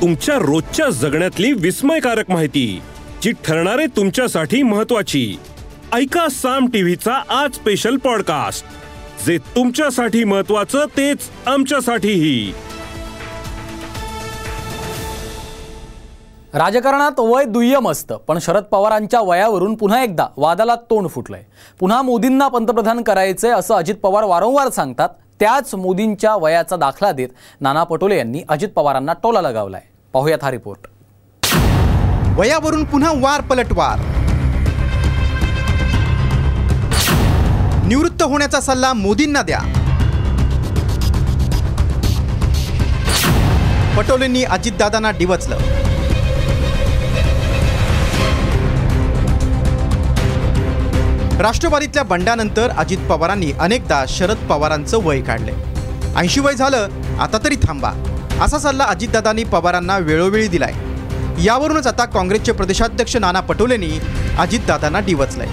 तुमच्या रोजच्या जगण्यातली विस्मयकारक माहिती जी ठरणारे तुमच्यासाठी महत्वाची ऐका साम टीव्हीचा आज स्पेशल पॉडकास्ट जे तुमच्यासाठी महत्वाचं तेच आमच्यासाठीही. राजकारणात वय दुय्यम असतं पण शरद पवारांच्या वयावरून पुन्हा एकदा वादाला तोंड फुटलंय. पुन्हा मोदींना पंतप्रधान करायचंय असं अजित पवार वारंवार सांगतात त्याच मोदींच्या वयाचा दाखला देत नाना पटोले यांनी अजित पवारांना टोला लगावलाय. पाहुयात हा रिपोर्ट. वयावरून पुन्हा वार पलटवार निवृत्त होण्याचा सल्ला मोदींना द्या. पटोलेंनी अजितदादांना डिवचलं. राष्ट्रवादीतल्या बंडानंतर अजित पवारांनी अनेकदा शरद पवारांचं वय काढले. ऐंशी वय झालं आता तरी थांबा. असा सल्ला अजितदादांनी पवारांना वेळोवेळी दिलाय. यावरूनच आता काँग्रेसचे प्रदेशाध्यक्ष नाना पटोलेंनी अजितदादांना डिवचलाय.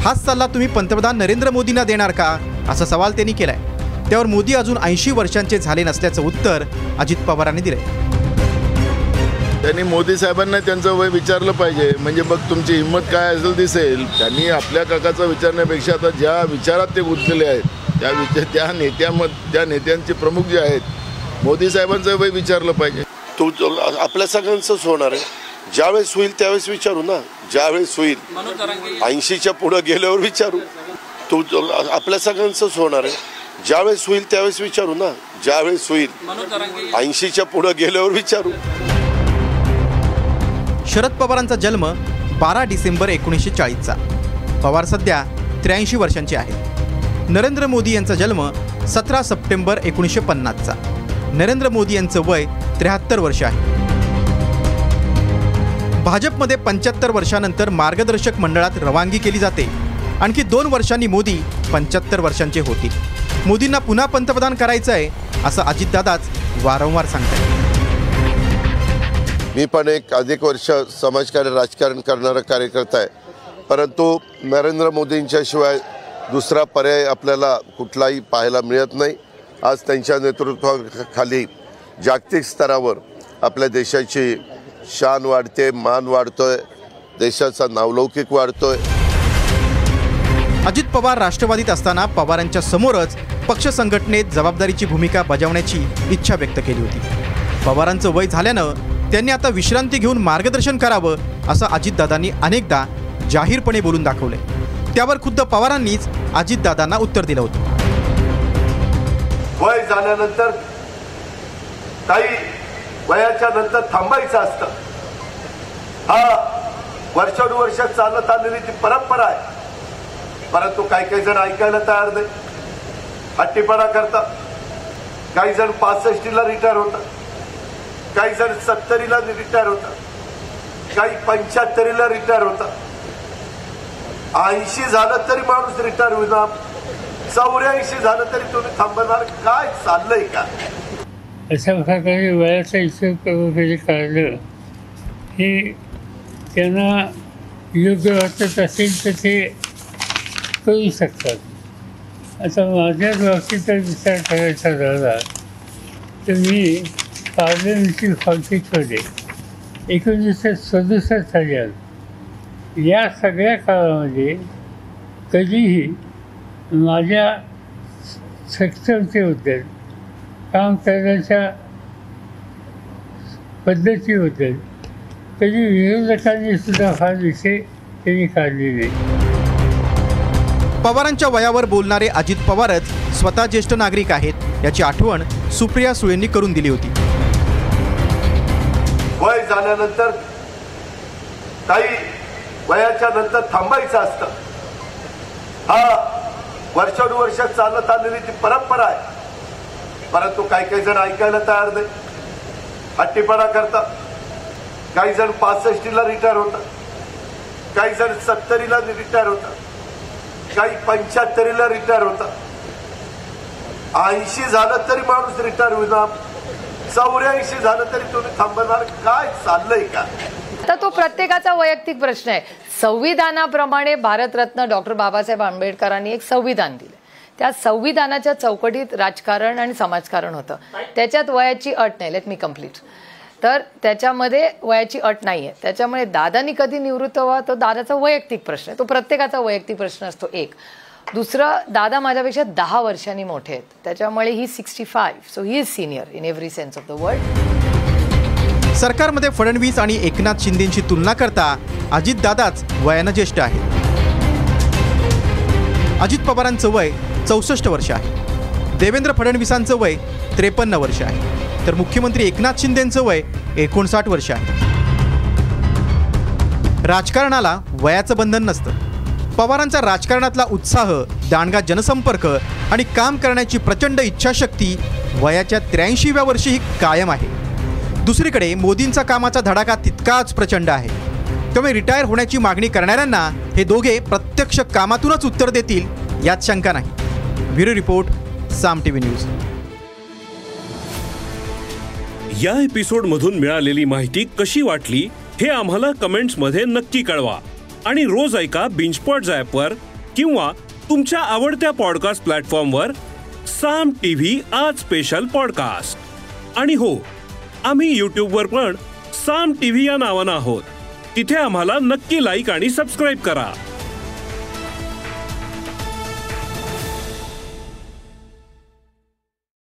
हाच सल्ला तुम्ही पंतप्रधान नरेंद्र मोदींना देणार का? असा सवाल त्यांनी केलाय. त्यावर मोदी अजून ऐंशी वर्षांचे झाले नसल्याचं उत्तर अजित पवारांनी दिलंय. त्यांनी मोदी साहेबांना त्यांचं वय विचारलं पाहिजे. म्हणजे मग तुमची हिंमत काय असेल दिसेल. त्यांनी आपल्या काकाचं विचारण्यापेक्षा आता ज्या विचारात ते गुंतलेले आहेत त्या विचार त्या नेत्यामध्ये त्या नेत्यांचे प्रमुख जे आहेत मोदी साहेबांचं वय विचारलं पाहिजे. तो आपल्या सगळ्यांचंच होणार आहे. ज्यावेळेस होईल त्यावेळेस विचारू ना. ज्यावेळेस होईल. ऐंशीच्या पुढं गेल्यावर विचारू. तो आपल्या सगळ्यांचंच होणार आहे. ज्यावेळेस होईल त्यावेळेस विचारू ना. ज्यावेळेस होईल. ऐंशीच्या पुढं गेल्यावर विचारू. शरद पवारांचा जन्म बारा डिसेंबर एकोणीसशे चाळीसचा. पवार सध्या त्र्याऐंशी वर्षांचे आहेत. नरेंद्र मोदी यांचा जन्म सतरा सप्टेंबर एकोणीसशे पन्नासचा. नरेंद्र मोदी यांचं वय त्र्याहत्तर वर्ष आहे. भाजपमध्ये पंच्याहत्तर वर्षानंतर मार्गदर्शक मंडळात रवानगी केली जाते. आणखी दोन वर्षांनी मोदी पंच्याहत्तर वर्षांचे होतील. मोदींना पुन्हा पंतप्रधान करायचं आहे असं अजितदादाच वारंवार सांगतात मी पण एक अधिक वर्ष समाजकार्य राजकारण करणारा कार्यकर्ता आहे. परंतु नरेंद्र मोदींच्या शिवाय दुसरा पर्याय आपल्याला कुठलाही पाहायला मिळत नाही. आज त्यांच्या नेतृत्वाखाली जागतिक स्तरावर आपल्या देशाची शान वाढते मान वाढतोय देशाचा नावलौकिक वाढतोय. अजित पवार राष्ट्रवादीत असताना पवारांच्या समोरच पक्ष संघटनेत जबाबदारीची भूमिका बजावण्याची इच्छा व्यक्त केली होती. पवारांचं वय झाल्यानं त्यांनी आता विश्रांती घेऊन मार्गदर्शन करावं असं अजितदादांनी अनेकदा जाहीरपणे बोलून दाखवलंय. त्यावर खुद्द पवारांनीच अजितदादांना उत्तर दिलं होतं. वय झाल्यानंतर काही वयाच्या नंतर थांबायचं असतं. हा वर्षानुवर्ष चालत आलेली ती परंपरा आहे. परंतु काही काही जण ऐकायला तयार नाही. हट्टीपणा करतात. काही जण पासष्टीला रिटायर होतात. काही जण सत्तरीला रिटायर होतात. काही पंच्याहत्तरीला रिटायर होतात. ऐंशी झालं तरी माणूस रिटायर होणार चौऱ्याऐंशी झालं तरी तुम्ही थांबणार. काय चाललंय का? अशा प्रकारे वयाचा हिशोब वगैरे काढलं हे त्यांना योग्य वाटत असेल तर ते करू शकतात. आता माझ्याच बाबतीत जर विचार करायचा झाला तर मी पार्लमेंटरी हॉस्पिटलमध्ये एकोणीसशे सदुसष्ट साली या सगळ्या काळामध्ये कधीही माझ्या सक्षमतेबद्दल काम करण्याच्या पद्धतीबद्दल कधी विरोधकांनी सुद्धा फार विषय त्यांनी काढले नाही पवारांच्या वयावर बोलणारे अजित पवारच स्वतः ज्येष्ठ नागरिक आहेत याची आठवण सुप्रिया सुळेंनी करून दिली होती. वय झाल्यानंतर काही वयाच्या नंतर थांबायचं असतं. हा वर्षानुवर्ष चालत आलेली ती परंपरा आहे. परंतु काही काही जण ऐकायला तयार नाही. हट्टीपणा करतात. काही जण पासष्टीला रिटायर होतात. काही जण सत्तरीला रिटायर होतात. काही पंच्याहत्तरीला रिटायर होतात. ऐंशी झालं तरी माणूस रिटायर होणार चौऱ्याऐंशी झालं तरी तुम्ही थांबणार? काय चाललंय का? आता तो प्रत्येकाचा वैयक्तिक प्रश्न आहे. संविधानाप्रमाणे भारतरत्न डॉक्टर बाबासाहेब आंबेडकरांनी एक संविधान दिलं. त्या संविधानाच्या चौकटीत राजकारण आणि समाजकारण होतं. त्याच्यात वयाची अट नाही. लेट मी कंप्लीट तर त्याच्यामध्ये वयाची अट नाही आहे त्याच्यामुळे दादानी कधी निवृत्त व्हा तो दादाचा वैयक्तिक प्रश्न आहे. तो प्रत्येकाचा वैयक्तिक प्रश्न असतो एक. दुसरं दादा माझ्यापेक्षा दहा वर्षांनी मोठे आहेत. त्याच्यामुळे ही sixty five so he is senior in every sense of the world सरकारमध्ये फडणवीस आणि एकनाथ शिंदेची तुलना करता अजितदादाच वयानं ज्येष्ठ आहेत. अजित पवारांचं वय चौसष्ट वर्ष आहे. देवेंद्र फडणवीसांचं वय त्रेपन्न वर्ष आहे. तर मुख्यमंत्री एकनाथ शिंदेंचं वय एकोणसाठ वर्ष आहे. राजकारणाला वयाचं बंधन नसतं. पवारांचा राजकारणातला उत्साह दांडगा जनसंपर्क आणि काम करण्याची प्रचंड इच्छाशक्ती वयाच्या त्र्याऐंशीव्या वर्षीही कायम आहे. दुसरीकडे मोदींचा कामाचा धडाका तितकाच प्रचंड आहे. त्यामुळे रिटायर होण्याची मागणी करणाऱ्यांना हे दोघे प्रत्यक्ष कामातूनच उत्तर देतील यात शंका नाही. Bureau report Saam T V news. या एपिसोड मधून मिळालेली माहिती कशी वाटली हे आम्हाला कमेंट्समध्ये नक्की कळवा. आणि रोज ऐका बिंचपॉट वर किंवा तुमच्या आवडत्या पॉडकास्ट प्लॅटफॉर्मवर साम टीव्ही आज स्पेशल पॉडकास्ट. आणि हो आम्ही यूट्यूबवर पण साम टीव्ही या नावानं आहोत. तिथे आम्हाला नक्की लाईक आणि सबस्क्राईब करा.